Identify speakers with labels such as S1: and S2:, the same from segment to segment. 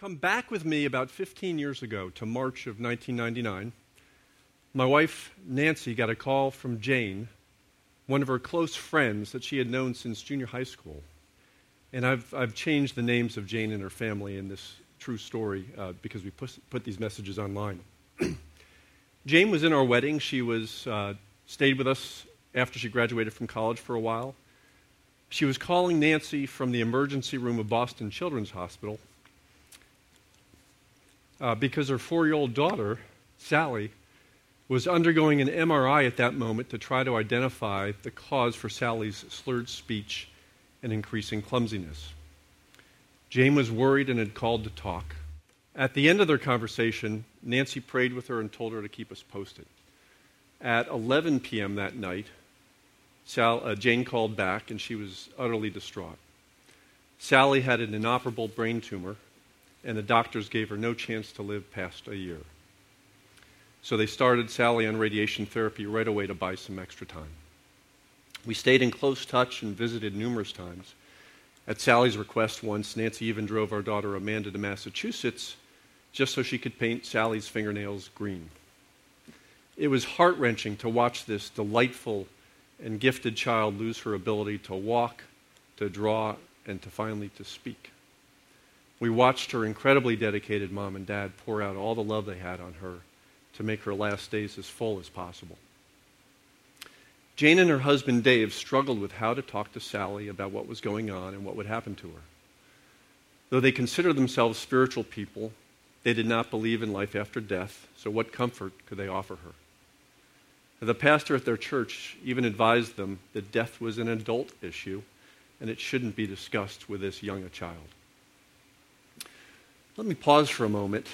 S1: come back with me about 15 years ago to March of 1999. My wife, Nancy, got a call from Jane, one of her close friends that she had known since junior high school. And I've, I've changed the names of Jane and her family in this true story uh, because we put, put these messages online. Jane was in our wedding. She was uh, stayed with us after she graduated from college for a while. She was calling Nancy from the emergency room of Boston Children's Hospital uh, because her four year old daughter, Sally, was undergoing an MRI at that moment to try to identify the cause for Sally's slurred speech and increasing clumsiness. Jane was worried and had called to talk. At the end of their conversation, Nancy prayed with her and told her to keep us posted. At 11 p.m. that night, Sal, uh, Jane called back and she was utterly distraught. Sally had an inoperable brain tumor and the doctors gave her no chance to live past a year. So they started Sally on radiation therapy right away to buy some extra time. We stayed in close touch and visited numerous times. At Sally's request once, Nancy even drove our daughter Amanda to Massachusetts just so she could paint Sally's fingernails green. It was heart wrenching to watch this delightful and gifted child lose her ability to walk, to draw, and to finally to speak. We watched her incredibly dedicated mom and dad pour out all the love they had on her to make her last days as full as possible. Jane and her husband Dave struggled with how to talk to Sally about what was going on and what would happen to her. Though they considered themselves spiritual people, they did not believe in life after death, so what comfort could they offer her? The pastor at their church even advised them that death was an adult issue and it shouldn't be discussed with this young a child. Let me pause for a moment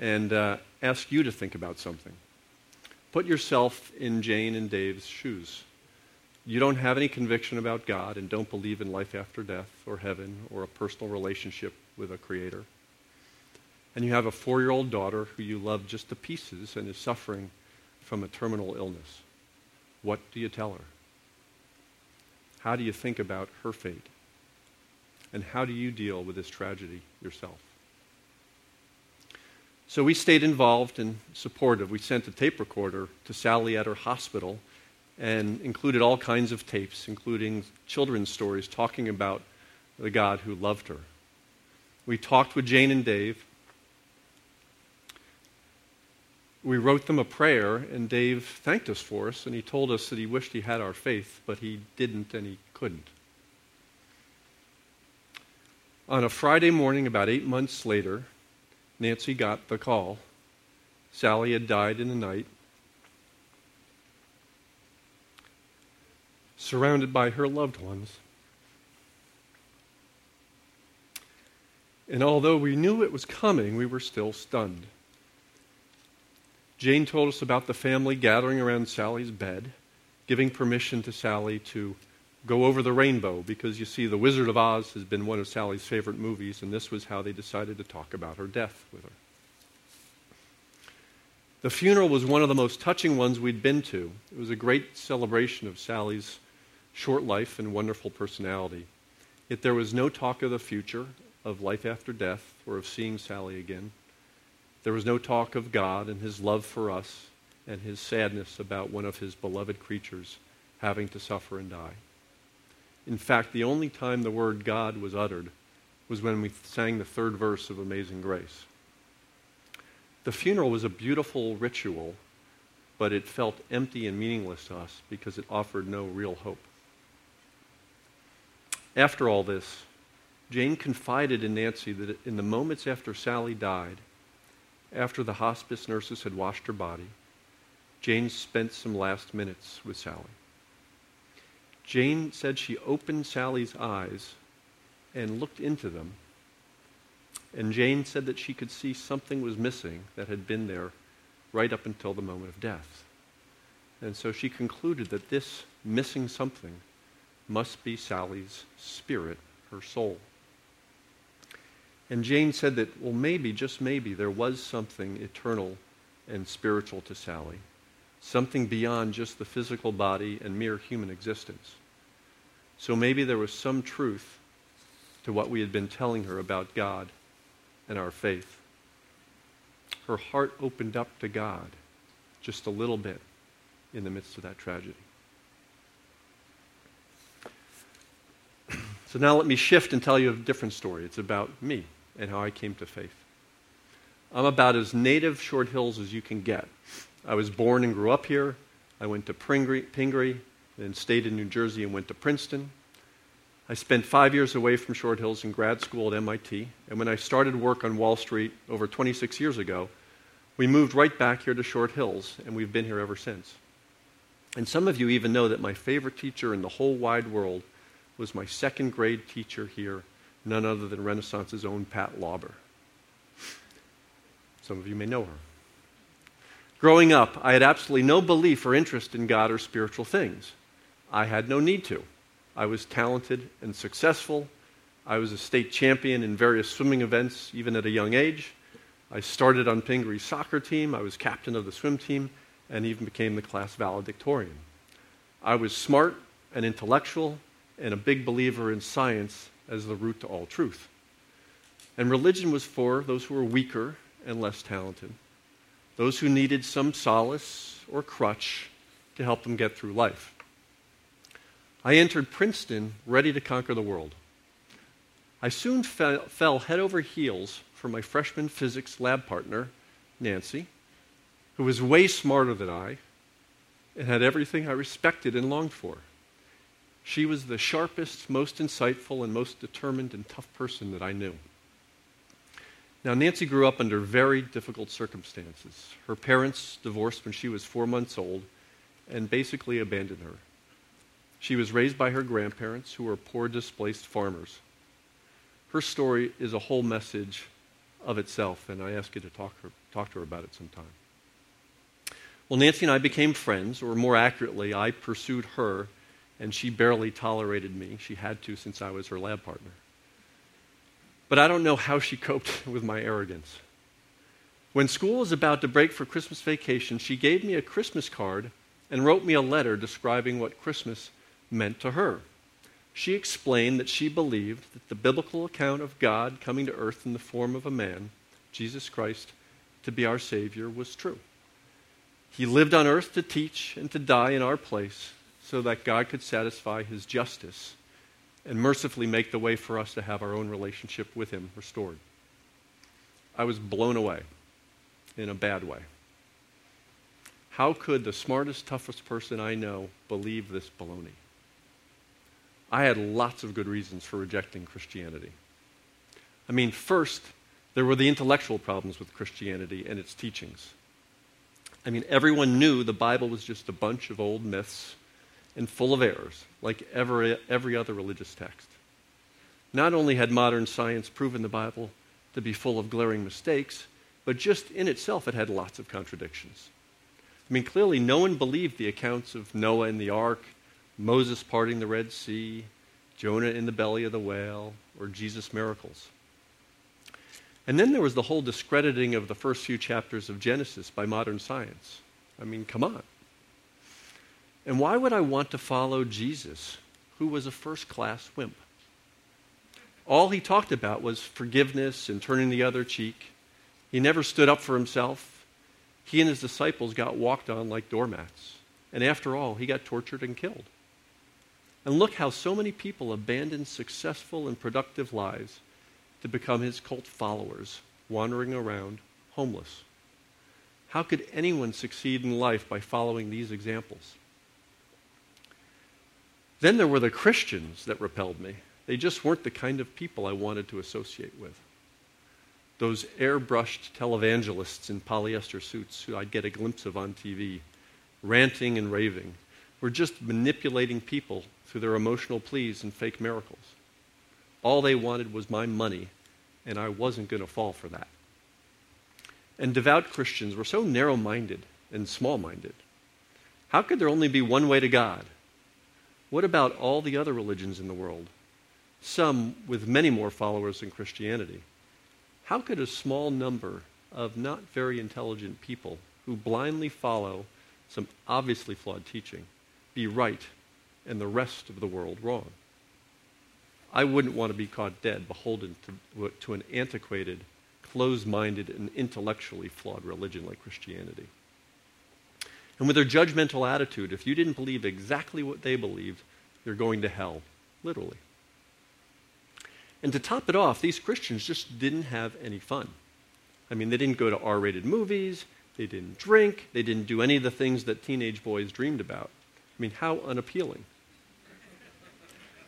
S1: and uh, ask you to think about something. Put yourself in Jane and Dave's shoes. You don't have any conviction about God and don't believe in life after death or heaven or a personal relationship with a creator. And you have a four year old daughter who you love just to pieces and is suffering from a terminal illness. What do you tell her? How do you think about her fate? And how do you deal with this tragedy yourself? So we stayed involved and supportive. We sent a tape recorder to Sally at her hospital and included all kinds of tapes, including children's stories talking about the God who loved her. We talked with Jane and Dave. We wrote them a prayer, and Dave thanked us for us, and he told us that he wished he had our faith, but he didn't and he couldn't. On a Friday morning, about eight months later, Nancy got the call. Sally had died in the night, surrounded by her loved ones. And although we knew it was coming, we were still stunned. Jane told us about the family gathering around Sally's bed, giving permission to Sally to go over the rainbow because you see, The Wizard of Oz has been one of Sally's favorite movies, and this was how they decided to talk about her death with her. The funeral was one of the most touching ones we'd been to. It was a great celebration of Sally's short life and wonderful personality. Yet there was no talk of the future, of life after death, or of seeing Sally again. There was no talk of God and his love for us and his sadness about one of his beloved creatures having to suffer and die. In fact, the only time the word God was uttered was when we sang the third verse of Amazing Grace. The funeral was a beautiful ritual, but it felt empty and meaningless to us because it offered no real hope. After all this, Jane confided in Nancy that in the moments after Sally died, after the hospice nurses had washed her body, Jane spent some last minutes with Sally. Jane said she opened Sally's eyes and looked into them. And Jane said that she could see something was missing that had been there right up until the moment of death. And so she concluded that this missing something must be Sally's spirit, her soul. And Jane said that, well, maybe, just maybe, there was something eternal and spiritual to Sally something beyond just the physical body and mere human existence. So maybe there was some truth to what we had been telling her about God and our faith. Her heart opened up to God just a little bit in the midst of that tragedy. So now let me shift and tell you a different story. It's about me and how I came to faith. I'm about as native Short Hills as you can get. I was born and grew up here. I went to Pingry, then stayed in New Jersey and went to Princeton. I spent five years away from Short Hills in grad school at MIT, and when I started work on Wall Street over 26 years ago, we moved right back here to Short Hills, and we've been here ever since. And some of you even know that my favorite teacher in the whole wide world was my second grade teacher here, none other than Renaissance's own Pat Lauber. Some of you may know her. Growing up, I had absolutely no belief or interest in God or spiritual things. I had no need to. I was talented and successful. I was a state champion in various swimming events, even at a young age. I started on Pingry's soccer team. I was captain of the swim team and even became the class valedictorian. I was smart and intellectual and a big believer in science as the route to all truth. And religion was for those who were weaker and less talented, those who needed some solace or crutch to help them get through life. I entered Princeton ready to conquer the world. I soon fell, fell head over heels for my freshman physics lab partner, Nancy, who was way smarter than I and had everything I respected and longed for. She was the sharpest, most insightful, and most determined and tough person that I knew. Now, Nancy grew up under very difficult circumstances. Her parents divorced when she was four months old and basically abandoned her. She was raised by her grandparents, who were poor, displaced farmers. Her story is a whole message of itself, and I ask you to talk, her, talk to her about it sometime. Well, Nancy and I became friends, or more accurately, I pursued her and she barely tolerated me. She had to since I was her lab partner. But I don't know how she coped with my arrogance. When school was about to break for Christmas vacation, she gave me a Christmas card and wrote me a letter describing what Christmas meant to her. She explained that she believed that the biblical account of God coming to earth in the form of a man, Jesus Christ, to be our Savior was true. He lived on earth to teach and to die in our place so that God could satisfy his justice and mercifully make the way for us to have our own relationship with him restored. I was blown away in a bad way. How could the smartest, toughest person I know believe this baloney? I had lots of good reasons for rejecting Christianity. I mean, first, there were the intellectual problems with Christianity and its teachings. I mean, everyone knew the Bible was just a bunch of old myths and full of errors, like every, every other religious text. Not only had modern science proven the Bible to be full of glaring mistakes, but just in itself it had lots of contradictions. I mean, clearly, no one believed the accounts of Noah and the ark, Moses parting the Red Sea, Jonah in the belly of the whale, or Jesus' miracles. And then there was the whole discrediting of the first few chapters of Genesis by modern science. I mean, come on. And why would I want to follow Jesus, who was a first class wimp? All he talked about was forgiveness and turning the other cheek. He never stood up for himself. He and his disciples got walked on like doormats. And after all, he got tortured and killed. And look how so many people abandoned successful and productive lives to become his cult followers, wandering around homeless. How could anyone succeed in life by following these examples? Then there were the Christians that repelled me. They just weren't the kind of people I wanted to associate with. Those airbrushed televangelists in polyester suits who I'd get a glimpse of on TV, ranting and raving, were just manipulating people through their emotional pleas and fake miracles. All they wanted was my money, and I wasn't going to fall for that. And devout Christians were so narrow minded and small minded. How could there only be one way to God? What about all the other religions in the world? Some with many more followers than Christianity. How could a small number of not very intelligent people who blindly follow some obviously flawed teaching be right and the rest of the world wrong? I wouldn't want to be caught dead, beholden to, to an antiquated closed minded and intellectually flawed religion like Christianity. And with their judgmental attitude, if you didn't believe exactly what they believed, you're going to hell, literally. And to top it off, these Christians just didn't have any fun. I mean, they didn't go to R rated movies, they didn't drink, they didn't do any of the things that teenage boys dreamed about. I mean, how unappealing.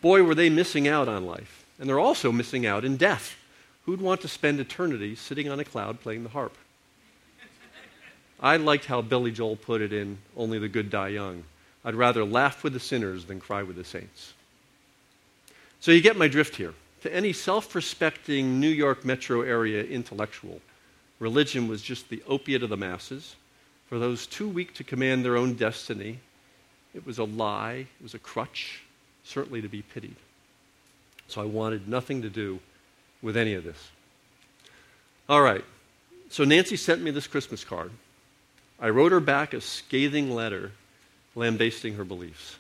S1: Boy, were they missing out on life. And they're also missing out in death. Who'd want to spend eternity sitting on a cloud playing the harp? I liked how Billy Joel put it in Only the Good Die Young. I'd rather laugh with the sinners than cry with the saints. So you get my drift here. To any self respecting New York metro area intellectual, religion was just the opiate of the masses. For those too weak to command their own destiny, it was a lie, it was a crutch, certainly to be pitied. So I wanted nothing to do with any of this. All right, so Nancy sent me this Christmas card. I wrote her back a scathing letter lambasting her beliefs.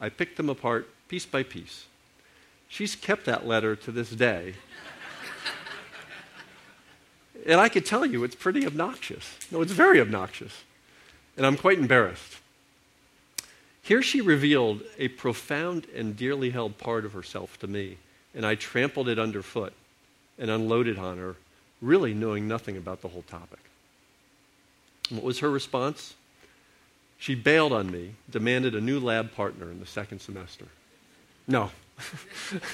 S1: I picked them apart piece by piece. She's kept that letter to this day. and I could tell you it's pretty obnoxious. No, it's very obnoxious. And I'm quite embarrassed. Here she revealed a profound and dearly held part of herself to me, and I trampled it underfoot and unloaded on her, really knowing nothing about the whole topic. What was her response? She bailed on me, demanded a new lab partner in the second semester. No.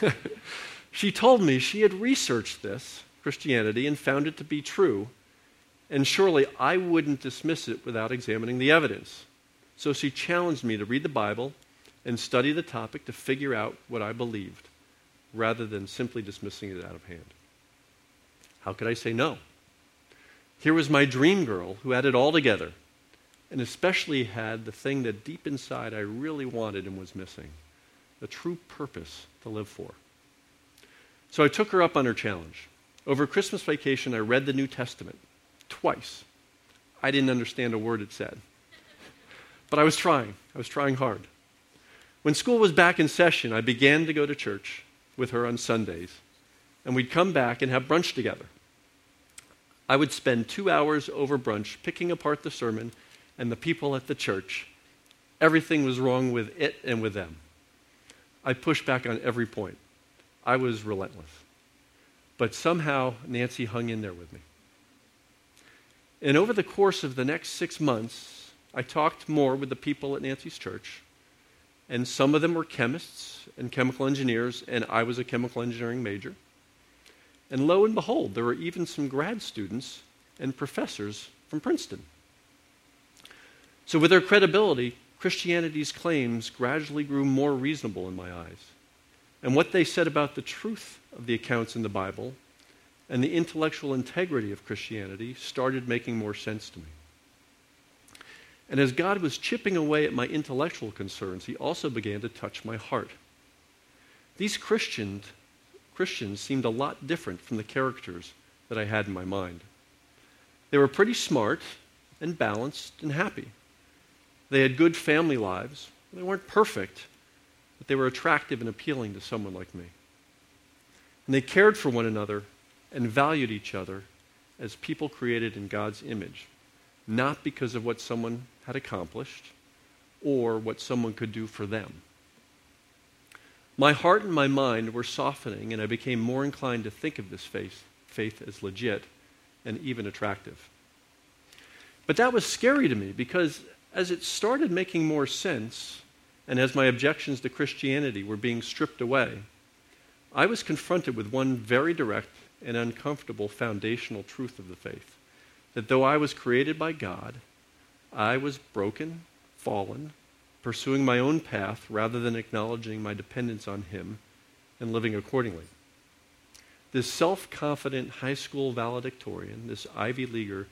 S1: she told me she had researched this, Christianity, and found it to be true, and surely I wouldn't dismiss it without examining the evidence. So she challenged me to read the Bible and study the topic to figure out what I believed, rather than simply dismissing it out of hand. How could I say no? Here was my dream girl who had it all together, and especially had the thing that deep inside I really wanted and was missing a true purpose to live for. So I took her up on her challenge. Over Christmas vacation, I read the New Testament twice. I didn't understand a word it said. But I was trying. I was trying hard. When school was back in session, I began to go to church with her on Sundays, and we'd come back and have brunch together. I would spend two hours over brunch picking apart the sermon and the people at the church. Everything was wrong with it and with them. I pushed back on every point. I was relentless. But somehow Nancy hung in there with me. And over the course of the next six months, I talked more with the people at Nancy's church. And some of them were chemists and chemical engineers, and I was a chemical engineering major. And lo and behold, there were even some grad students and professors from Princeton. So, with their credibility, Christianity's claims gradually grew more reasonable in my eyes. And what they said about the truth of the accounts in the Bible and the intellectual integrity of Christianity started making more sense to me. And as God was chipping away at my intellectual concerns, He also began to touch my heart. These Christians Christians seemed a lot different from the characters that I had in my mind. They were pretty smart and balanced and happy. They had good family lives. They weren't perfect, but they were attractive and appealing to someone like me. And they cared for one another and valued each other as people created in God's image, not because of what someone had accomplished or what someone could do for them. My heart and my mind were softening, and I became more inclined to think of this faith, faith as legit and even attractive. But that was scary to me because as it started making more sense, and as my objections to Christianity were being stripped away, I was confronted with one very direct and uncomfortable foundational truth of the faith that though I was created by God, I was broken, fallen, pursuing my own path rather than acknowledging my dependence on Him and living accordingly. This self confident high school valedictorian, this Ivy Leaguer,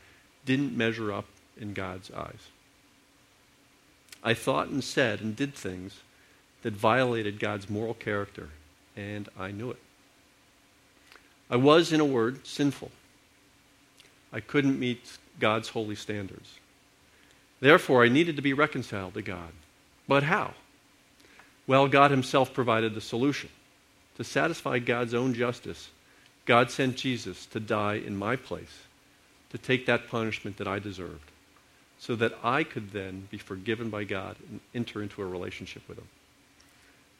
S1: didn't measure up in God's eyes. I thought and said and did things that violated God's moral character, and I knew it. I was, in a word, sinful. I couldn't meet God's holy standards. Therefore, I needed to be reconciled to God. But how? Well, God Himself provided the solution. To satisfy God's own justice, God sent Jesus to die in my place, to take that punishment that I deserved, so that I could then be forgiven by God and enter into a relationship with Him.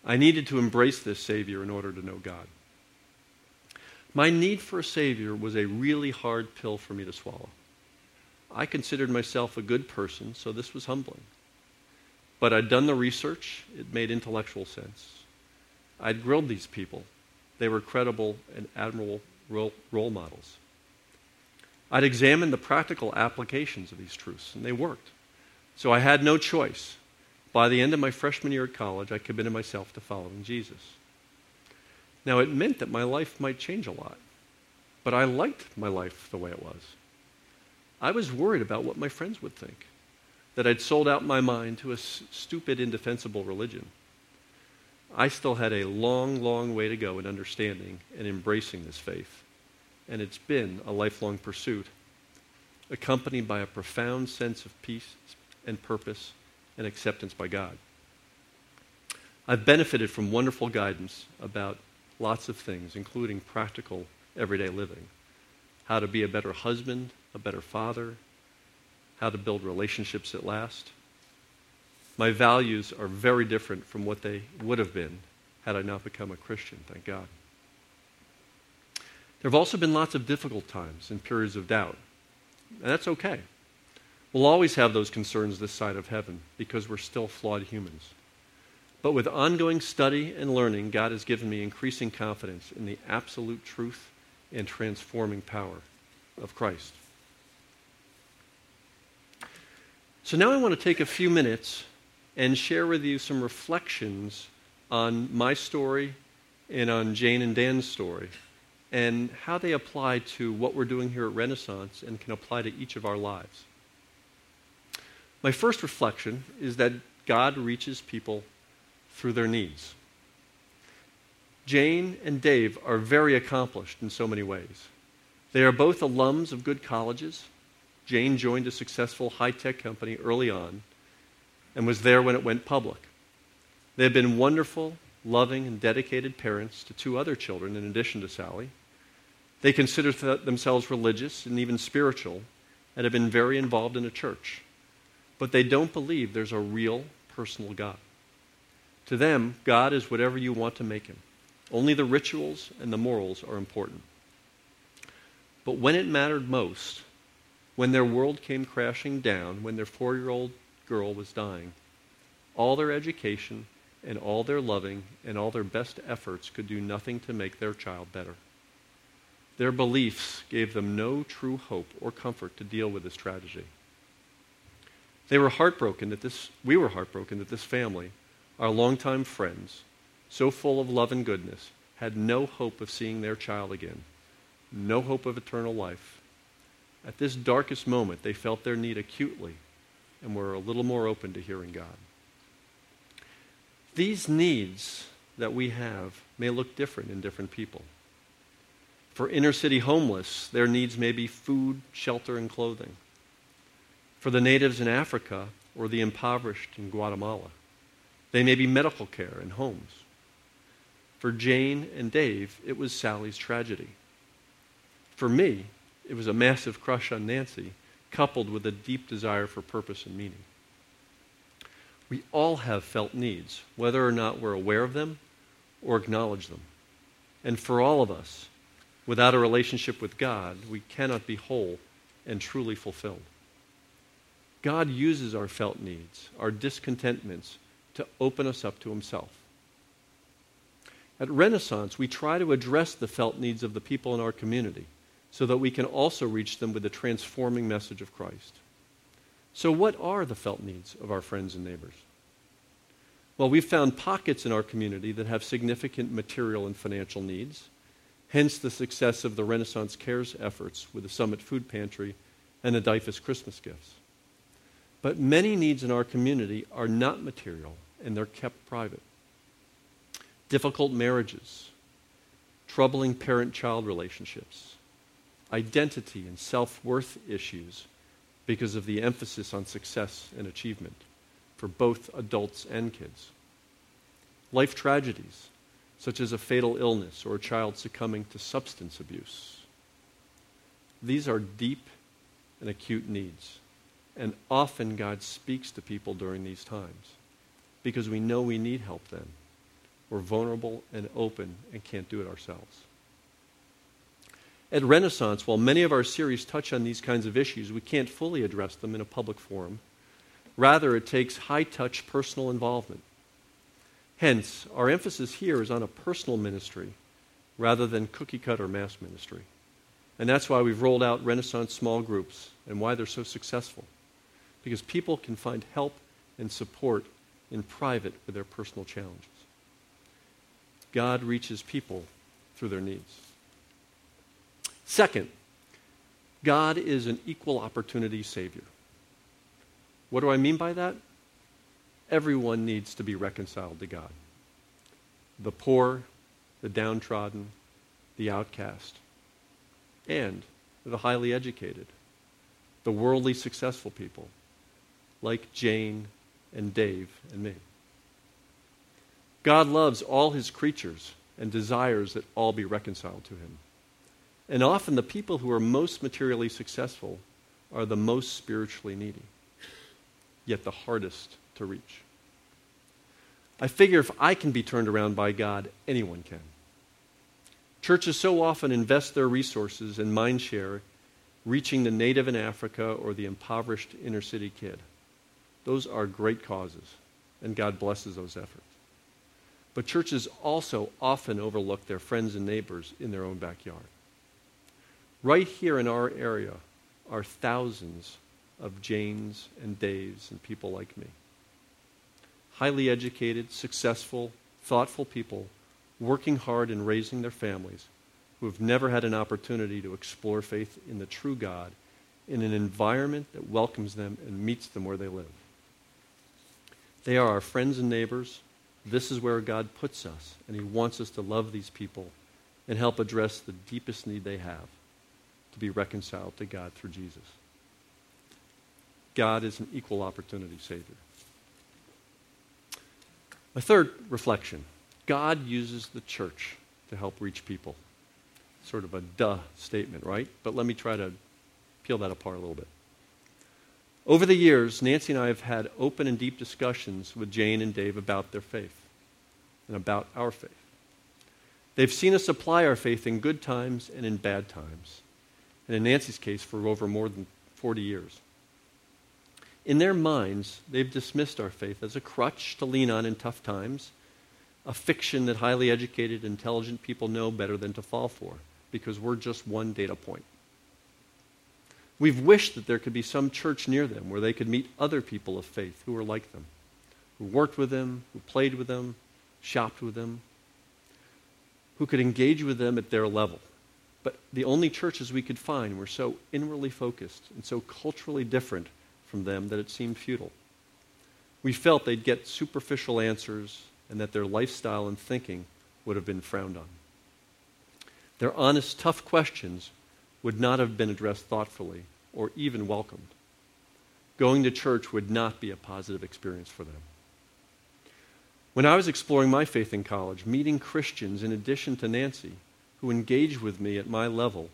S1: I needed to embrace this Savior in order to know God. My need for a Savior was a really hard pill for me to swallow. I considered myself a good person, so this was humbling. But I'd done the research, it made intellectual sense. I'd grilled these people. They were credible and admirable role, models. I'd examined the practical applications of these truths, and they worked. So I had no choice. By the end of my freshman year at college, I committed myself to following Jesus. Now, it meant that my life might change a lot, but I liked my life the way it was. I was worried about what my friends would think, that I'd sold out my mind to a s- stupid, indefensible religion. I still had a long, long way to go in understanding and embracing this faith, and it's been a lifelong pursuit, accompanied by a profound sense of peace and purpose and acceptance by God. I've benefited from wonderful guidance about lots of things, including practical everyday living. How to be a better husband, a better father, how to build relationships that last. My values are very different from what they would have been had I not become a Christian, thank God. There have also been lots of difficult times and periods of doubt, and that's okay. We'll always have those concerns this side of heaven because we're still flawed humans. But with ongoing study and learning, God has given me increasing confidence in the absolute truth and transforming power of Christ. So now I want to take a few minutes and share with you some reflections on my story and on Jane and Dan's story and how they apply to what we're doing here at Renaissance and can apply to each of our lives. My first reflection is that God reaches people through their needs. Jane and Dave are very accomplished in so many ways. They are both alums of good colleges. Jane joined a successful high tech company early on and was there when it went public. They have been wonderful, loving, and dedicated parents to two other children in addition to Sally. They consider th- themselves religious and even spiritual and have been very involved in a church. But they don't believe there's a real personal God. To them, God is whatever you want to make him. Only the rituals and the morals are important. But when it mattered most, when their world came crashing down, when their four year old girl was dying, all their education and all their loving and all their best efforts could do nothing to make their child better. Their beliefs gave them no true hope or comfort to deal with this tragedy. They were heartbroken that this, we were heartbroken that this family, our longtime friends, so full of love and goodness, had no hope of seeing their child again, no hope of eternal life. At this darkest moment, they felt their need acutely and were a little more open to hearing God. These needs that we have may look different in different people. For inner city homeless, their needs may be food, shelter, and clothing. For the natives in Africa or the impoverished in Guatemala, they may be medical care and homes. For Jane and Dave, it was Sally's tragedy. For me, it was a massive crush on Nancy, coupled with a deep desire for purpose and meaning. We all have felt needs, whether or not we're aware of them or acknowledge them. And for all of us, without a relationship with God, we cannot be whole and truly fulfilled. God uses our felt needs, our discontentments, to open us up to Himself. At Renaissance, we try to address the felt needs of the people in our community so that we can also reach them with the transforming message of Christ. So, what are the felt needs of our friends and neighbors? Well, we've found pockets in our community that have significant material and financial needs, hence the success of the Renaissance Cares efforts with the Summit Food Pantry and the DYFS Christmas gifts. But many needs in our community are not material and they're kept private. Difficult marriages, troubling parent child relationships, identity and self worth issues because of the emphasis on success and achievement for both adults and kids. Life tragedies, such as a fatal illness or a child succumbing to substance abuse. These are deep and acute needs. And often God speaks to people during these times because we know we need help then. We're vulnerable and open and can't do it ourselves. At Renaissance, while many of our series touch on these kinds of issues, we can't fully address them in a public forum. Rather, it takes high touch personal involvement. Hence, our emphasis here is on a personal ministry rather than cookie cutter mass ministry. And that's why we've rolled out Renaissance small groups and why they're so successful. Because people can find help and support in private with their personal challenges. God reaches people through their needs. Second, God is an equal opportunity Savior. What do I mean by that? Everyone needs to be reconciled to God the poor, the downtrodden, the outcast, and the highly educated, the worldly successful people, like Jane and Dave and me. God loves all his creatures and desires that all be reconciled to him. And often the people who are most materially successful are the most spiritually needy, yet the hardest to reach. I figure if I can be turned around by God, anyone can. Churches so often invest their resources and mind share reaching the native in Africa or the impoverished inner city kid. Those are great causes, and God blesses those efforts. But churches also often overlook their friends and neighbors in their own backyard. Right here in our area are thousands of Janes and Daves and people like me. Highly educated, successful, thoughtful people working hard and raising their families who have never had an opportunity to explore faith in the true God in an environment that welcomes them and meets them where they live. They are our friends and neighbors. This is where God puts us, and He wants us to love these people and help address the deepest need they have to be reconciled to God through Jesus. God is an equal opportunity Savior. My third reflection God uses the church to help reach people. Sort of a duh statement, right? But let me try to peel that apart a little bit. Over the years, Nancy and I have had open and deep discussions with Jane and Dave about their faith and about our faith. They've seen us apply our faith in good times and in bad times and in Nancy's case, for over more than 40 years. In their minds, they've dismissed our faith as a crutch to lean on in tough times, a fiction that highly educated, intelligent people know better than to fall for, because we're just one data point. We've wished that there could be some church near them where they could meet other people of faith who were like them, who worked with them, who played with them, shopped with them, who could engage with them at their level. But the only churches we could find were so inwardly focused and so culturally different from them that it seemed futile. We felt they'd get superficial answers and that their lifestyle and thinking would have been frowned on. Their honest, tough questions would not have been addressed thoughtfully or even welcomed. Going to church would not be a positive experience for them. When I was exploring my faith in college, meeting Christians in addition to Nancy who engaged with me at my level,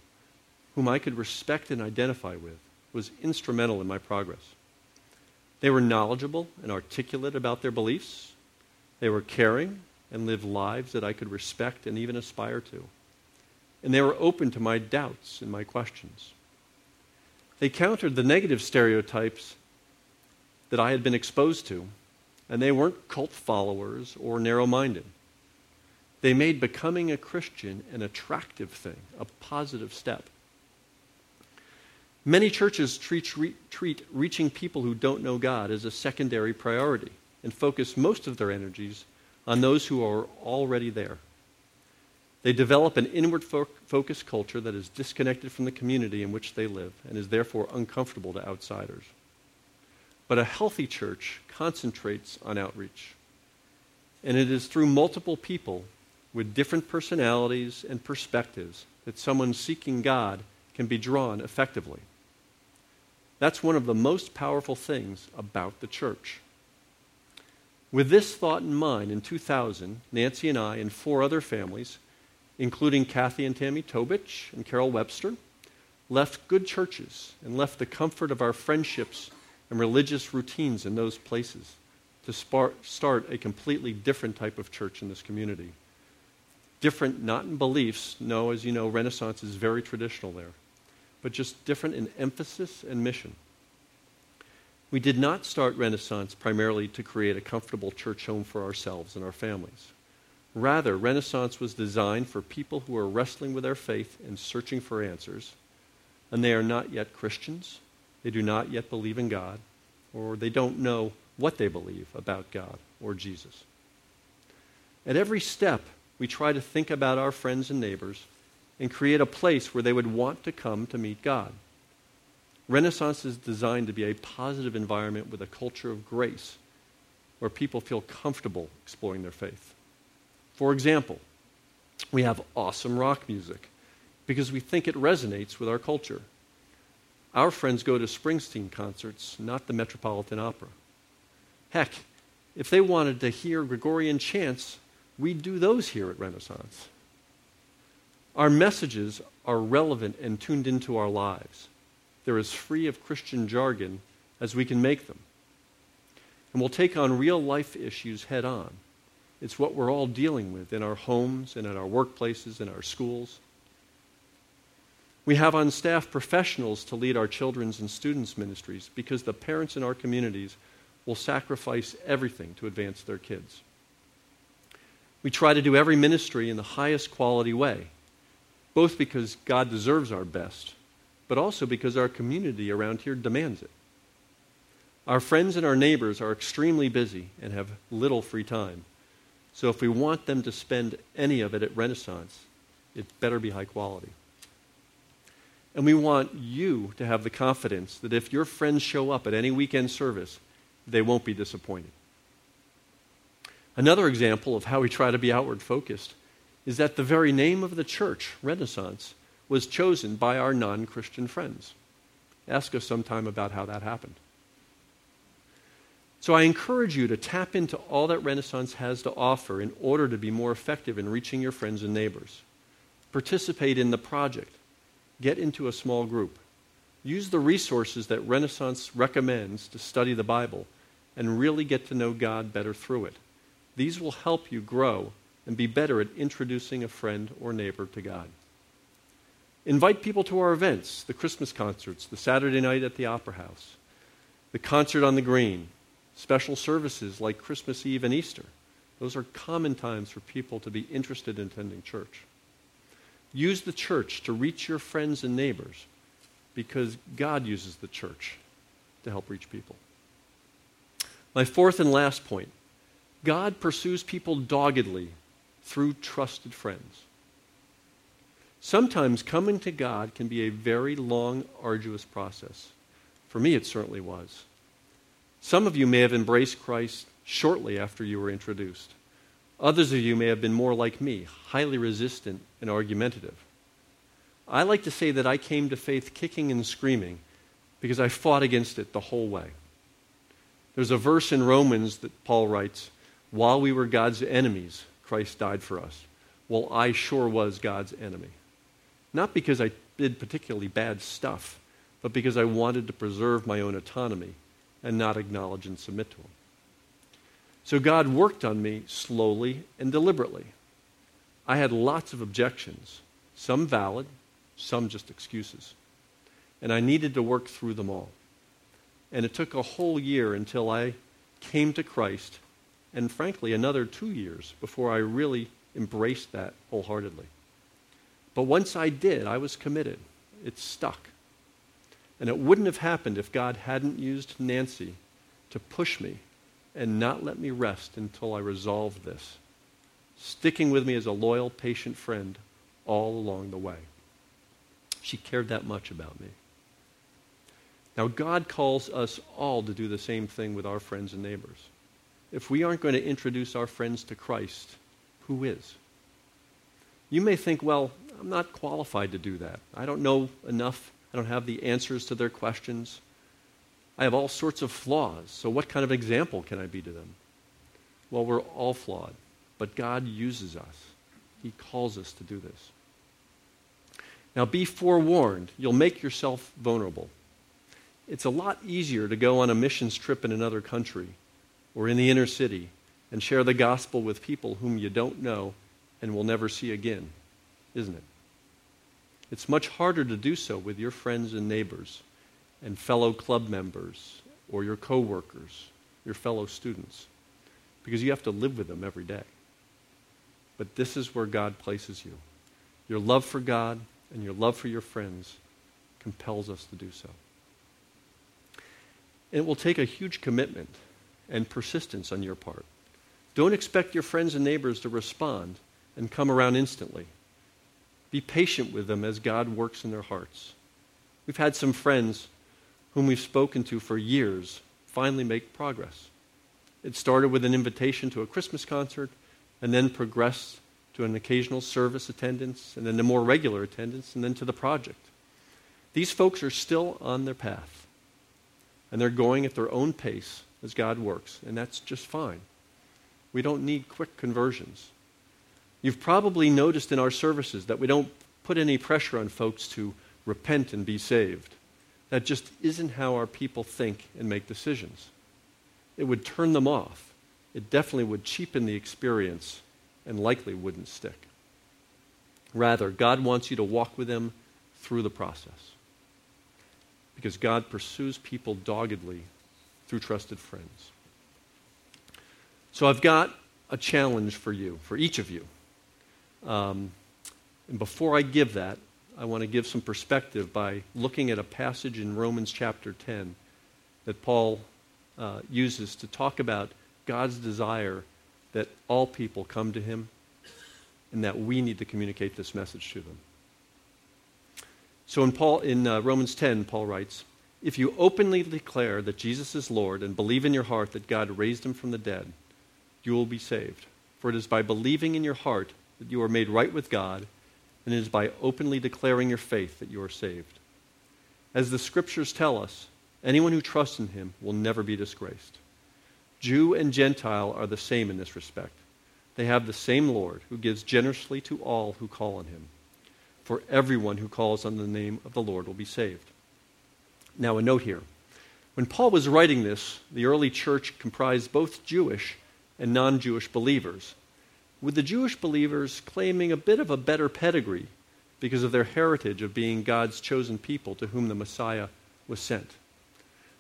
S1: whom I could respect and identify with, was instrumental in my progress. They were knowledgeable and articulate about their beliefs. They were caring and lived lives that I could respect and even aspire to. And they were open to my doubts and my questions. They countered the negative stereotypes that I had been exposed to, and they weren't cult followers or narrow minded. They made becoming a Christian an attractive thing, a positive step. Many churches treat, re, treat reaching people who don't know God as a secondary priority and focus most of their energies on those who are already there. They develop an inward fo- focused culture that is disconnected from the community in which they live and is therefore uncomfortable to outsiders. But a healthy church concentrates on outreach. And it is through multiple people with different personalities and perspectives that someone seeking God can be drawn effectively. That's one of the most powerful things about the church. With this thought in mind, in 2000, Nancy and I and four other families, including Kathy and Tammy Tobich and Carol Webster, left good churches and left the comfort of our friendships and religious routines in those places to start a completely different type of church in this community. Different, not in beliefs. No, as you know, Renaissance is very traditional there, but just different in emphasis and mission. We did not start Renaissance primarily to create a comfortable church home for ourselves and our families. Rather, Renaissance was designed for people who are wrestling with their faith and searching for answers, and they are not yet Christians, they do not yet believe in God, or they don't know what they believe about God or Jesus. At every step, we try to think about our friends and neighbors and create a place where they would want to come to meet God. Renaissance is designed to be a positive environment with a culture of grace where people feel comfortable exploring their faith. For example, we have awesome rock music because we think it resonates with our culture. Our friends go to Springsteen concerts, not the Metropolitan Opera. Heck, if they wanted to hear Gregorian chants, we'd do those here at Renaissance. Our messages are relevant and tuned into our lives. They're as free of Christian jargon as we can make them. And we'll take on real life issues head on. It's what we're all dealing with in our homes and in our workplaces and our schools. We have on staff professionals to lead our children's and students' ministries because the parents in our communities will sacrifice everything to advance their kids. We try to do every ministry in the highest quality way, both because God deserves our best but also because our community around here demands it. Our friends and our neighbors are extremely busy and have little free time. So if we want them to spend any of it at Renaissance, it better be high quality. And we want you to have the confidence that if your friends show up at any weekend service, they won't be disappointed. Another example of how we try to be outward focused is that the very name of the church, Renaissance, was chosen by our non Christian friends. Ask us sometime about how that happened. So I encourage you to tap into all that Renaissance has to offer in order to be more effective in reaching your friends and neighbors. Participate in the project. Get into a small group. Use the resources that Renaissance recommends to study the Bible and really get to know God better through it. These will help you grow and be better at introducing a friend or neighbor to God. Invite people to our events the Christmas concerts, the Saturday night at the Opera House, the concert on the Green, special services like Christmas Eve and Easter. Those are common times for people to be interested in attending church. Use the church to reach your friends and neighbors because God uses the church to help reach people. My fourth and last point God pursues people doggedly through trusted friends. Sometimes coming to God can be a very long, arduous process. For me, it certainly was. Some of you may have embraced Christ shortly after you were introduced. Others of you may have been more like me, highly resistant and argumentative. I like to say that I came to faith kicking and screaming because I fought against it the whole way. There's a verse in Romans that Paul writes While we were God's enemies, Christ died for us. Well, I sure was God's enemy. Not because I did particularly bad stuff, but because I wanted to preserve my own autonomy and not acknowledge and submit to Him. So God worked on me slowly and deliberately. I had lots of objections, some valid, some just excuses. And I needed to work through them all. And it took a whole year until I came to Christ, and frankly, another two years before I really embraced that wholeheartedly. But once I did, I was committed. It stuck. And it wouldn't have happened if God hadn't used Nancy to push me and not let me rest until I resolved this, sticking with me as a loyal, patient friend all along the way. She cared that much about me. Now, God calls us all to do the same thing with our friends and neighbors. If we aren't going to introduce our friends to Christ, who is? You may think, well, I'm not qualified to do that. I don't know enough. I don't have the answers to their questions. I have all sorts of flaws. So, what kind of example can I be to them? Well, we're all flawed, but God uses us. He calls us to do this. Now, be forewarned, you'll make yourself vulnerable. It's a lot easier to go on a missions trip in another country or in the inner city and share the gospel with people whom you don't know and will never see again, isn't it? It's much harder to do so with your friends and neighbors and fellow club members or your coworkers, your fellow students, because you have to live with them every day. But this is where God places you. Your love for God and your love for your friends compels us to do so. It will take a huge commitment and persistence on your part. Don't expect your friends and neighbors to respond and come around instantly. Be patient with them as God works in their hearts. We've had some friends whom we've spoken to for years finally make progress. It started with an invitation to a Christmas concert and then progressed to an occasional service attendance and then to more regular attendance and then to the project. These folks are still on their path and they're going at their own pace as God works, and that's just fine. We don't need quick conversions. You've probably noticed in our services that we don't put any pressure on folks to repent and be saved. That just isn't how our people think and make decisions. It would turn them off. It definitely would cheapen the experience and likely wouldn't stick. Rather, God wants you to walk with them through the process. Because God pursues people doggedly through trusted friends. So I've got a challenge for you, for each of you. Um, and before I give that, I want to give some perspective by looking at a passage in Romans chapter 10 that Paul uh, uses to talk about God's desire that all people come to him and that we need to communicate this message to them. So in, Paul, in uh, Romans 10, Paul writes, If you openly declare that Jesus is Lord and believe in your heart that God raised him from the dead, you will be saved. For it is by believing in your heart that you are made right with God, and it is by openly declaring your faith that you are saved. As the scriptures tell us, anyone who trusts in him will never be disgraced. Jew and Gentile are the same in this respect. They have the same Lord who gives generously to all who call on him. For everyone who calls on the name of the Lord will be saved. Now, a note here. When Paul was writing this, the early church comprised both Jewish and non Jewish believers with the Jewish believers claiming a bit of a better pedigree because of their heritage of being God's chosen people to whom the Messiah was sent.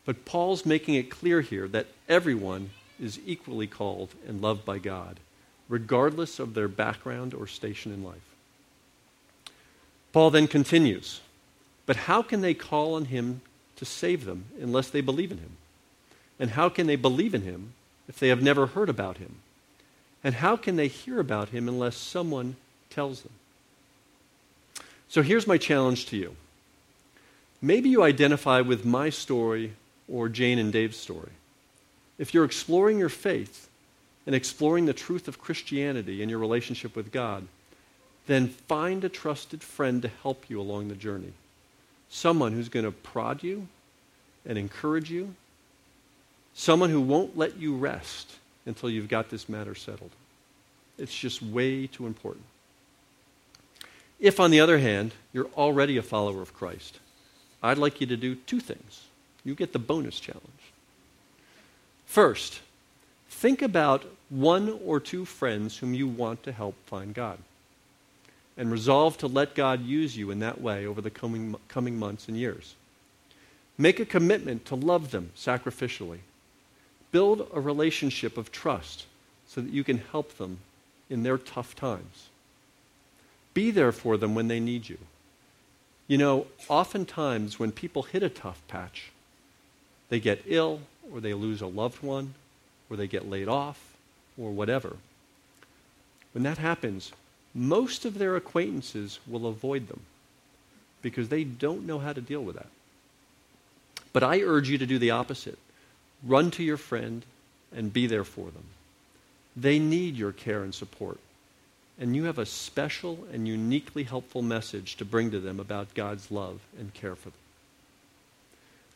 S1: But Paul's making it clear here that everyone is equally called and loved by God, regardless of their background or station in life. Paul then continues But how can they call on him to save them unless they believe in him? And how can they believe in him if they have never heard about him? And how can they hear about him unless someone tells them? So here's my challenge to you. Maybe you identify with my story or Jane and Dave's story. If you're exploring your faith and exploring the truth of Christianity and your relationship with God, then find a trusted friend to help you along the journey. Someone who's going to prod you and encourage you. Someone who won't let you rest until you've got this matter settled. It's just way too important. If, on the other hand, you're already a follower of Christ, I'd like you to do two things. You get the bonus challenge. First, think about one or two friends whom you want to help find God. And resolve to let God use you in that way over the coming, coming months and years. Make a commitment to love them sacrificially Build a relationship of trust so that you can help them in their tough times. Be there for them when they need you. You know, oftentimes when people hit a tough patch, they get ill, or they lose a loved one, or they get laid off, or whatever. When that happens, most of their acquaintances will avoid them because they don't know how to deal with that. But I urge you to do the opposite. Run to your friend and be there for them. They need your care and support. And you have a special and uniquely helpful message to bring to them about God's love and care for them.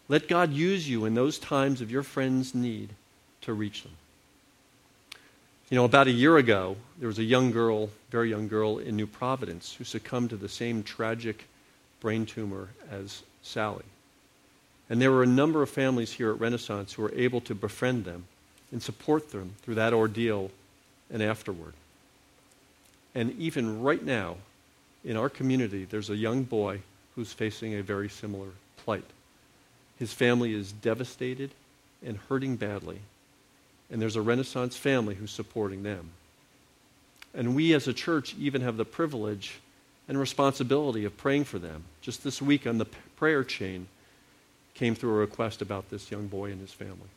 S1: Let God use you in those times of your friend's need to reach them. You know, about a year ago, there was a young girl, very young girl in New Providence, who succumbed to the same tragic brain tumor as Sally. And there were a number of families here at Renaissance who were able to befriend them and support them through that ordeal and afterward. And even right now, in our community, there's a young boy who's facing a very similar plight. His family is devastated and hurting badly, and there's a Renaissance family who's supporting them. And we as a church even have the privilege and responsibility of praying for them. Just this week on the prayer chain came through a request about this young boy and his family.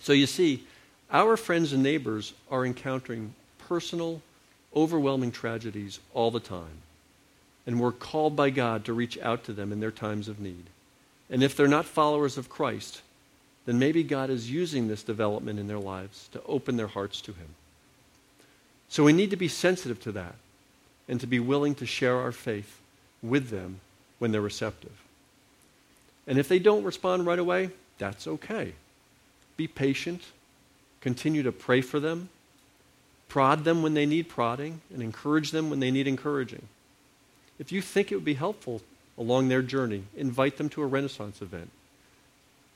S1: So you see, our friends and neighbors are encountering personal, overwhelming tragedies all the time. And we're called by God to reach out to them in their times of need. And if they're not followers of Christ, then maybe God is using this development in their lives to open their hearts to Him. So we need to be sensitive to that and to be willing to share our faith with them when they're receptive. And if they don't respond right away, that's okay. Be patient, continue to pray for them, prod them when they need prodding, and encourage them when they need encouraging. If you think it would be helpful along their journey, invite them to a Renaissance event.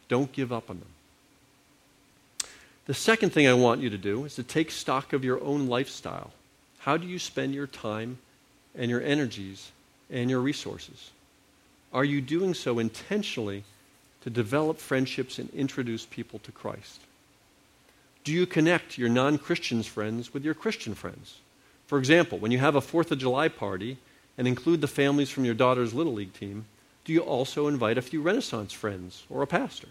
S1: Don't give up on them. The second thing I want you to do is to take stock of your own lifestyle. How do you spend your time and your energies and your resources? Are you doing so intentionally to develop friendships and introduce people to Christ? Do you connect your non Christian friends with your Christian friends? For example, when you have a Fourth of July party and include the families from your daughter's Little League team, do you also invite a few Renaissance friends or a pastor?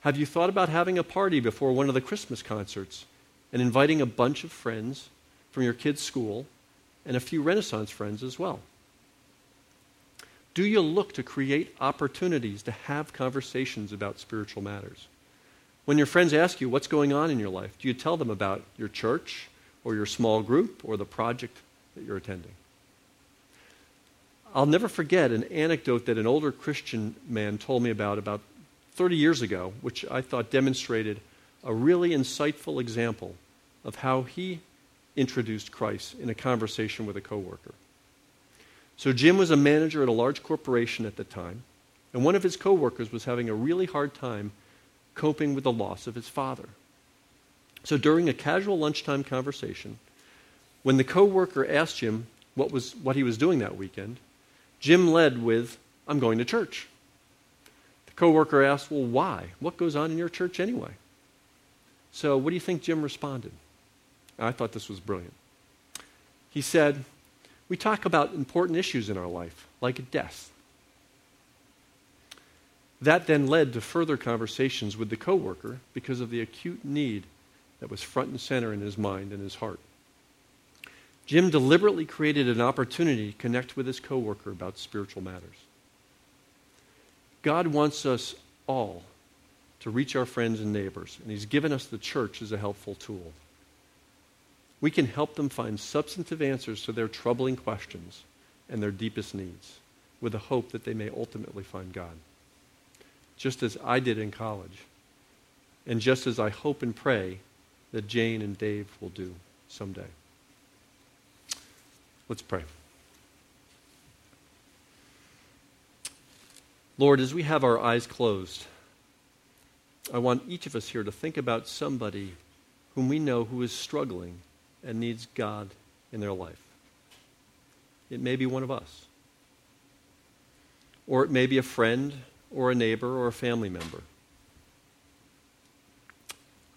S1: Have you thought about having a party before one of the Christmas concerts and inviting a bunch of friends from your kid's school and a few Renaissance friends as well? Do you look to create opportunities to have conversations about spiritual matters? When your friends ask you what's going on in your life, do you tell them about your church or your small group or the project that you're attending? I'll never forget an anecdote that an older Christian man told me about about 30 years ago, which I thought demonstrated a really insightful example of how he introduced Christ in a conversation with a coworker. So Jim was a manager at a large corporation at the time, and one of his coworkers was having a really hard time coping with the loss of his father. So during a casual lunchtime conversation, when the coworker asked Jim what was what he was doing that weekend, Jim led with, I'm going to church. Coworker asked, Well, why? What goes on in your church anyway? So, what do you think Jim responded? I thought this was brilliant. He said, We talk about important issues in our life, like death. That then led to further conversations with the coworker because of the acute need that was front and center in his mind and his heart. Jim deliberately created an opportunity to connect with his coworker about spiritual matters. God wants us all to reach our friends and neighbors, and He's given us the church as a helpful tool. We can help them find substantive answers to their troubling questions and their deepest needs with the hope that they may ultimately find God. Just as I did in college, and just as I hope and pray that Jane and Dave will do someday. Let's pray. Lord, as we have our eyes closed, I want each of us here to think about somebody whom we know who is struggling and needs God in their life. It may be one of us, or it may be a friend, or a neighbor, or a family member.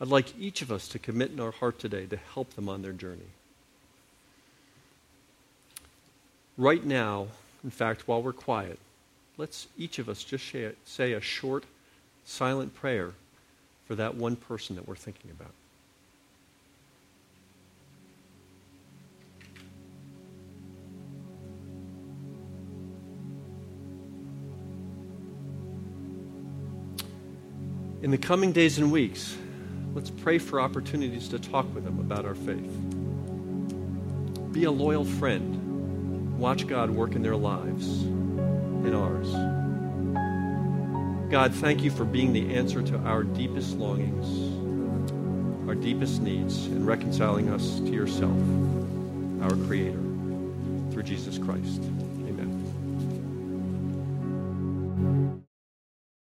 S1: I'd like each of us to commit in our heart today to help them on their journey. right now, in fact, while we're quiet, let's each of us just say a short, silent prayer for that one person that we're thinking about. In the coming days and weeks, let's pray for opportunities to talk with them about our faith. Be a loyal friend watch God work in their lives, in ours. God, thank you for being the answer to our deepest longings, our deepest needs and reconciling us to yourself, our Creator, through Jesus Christ.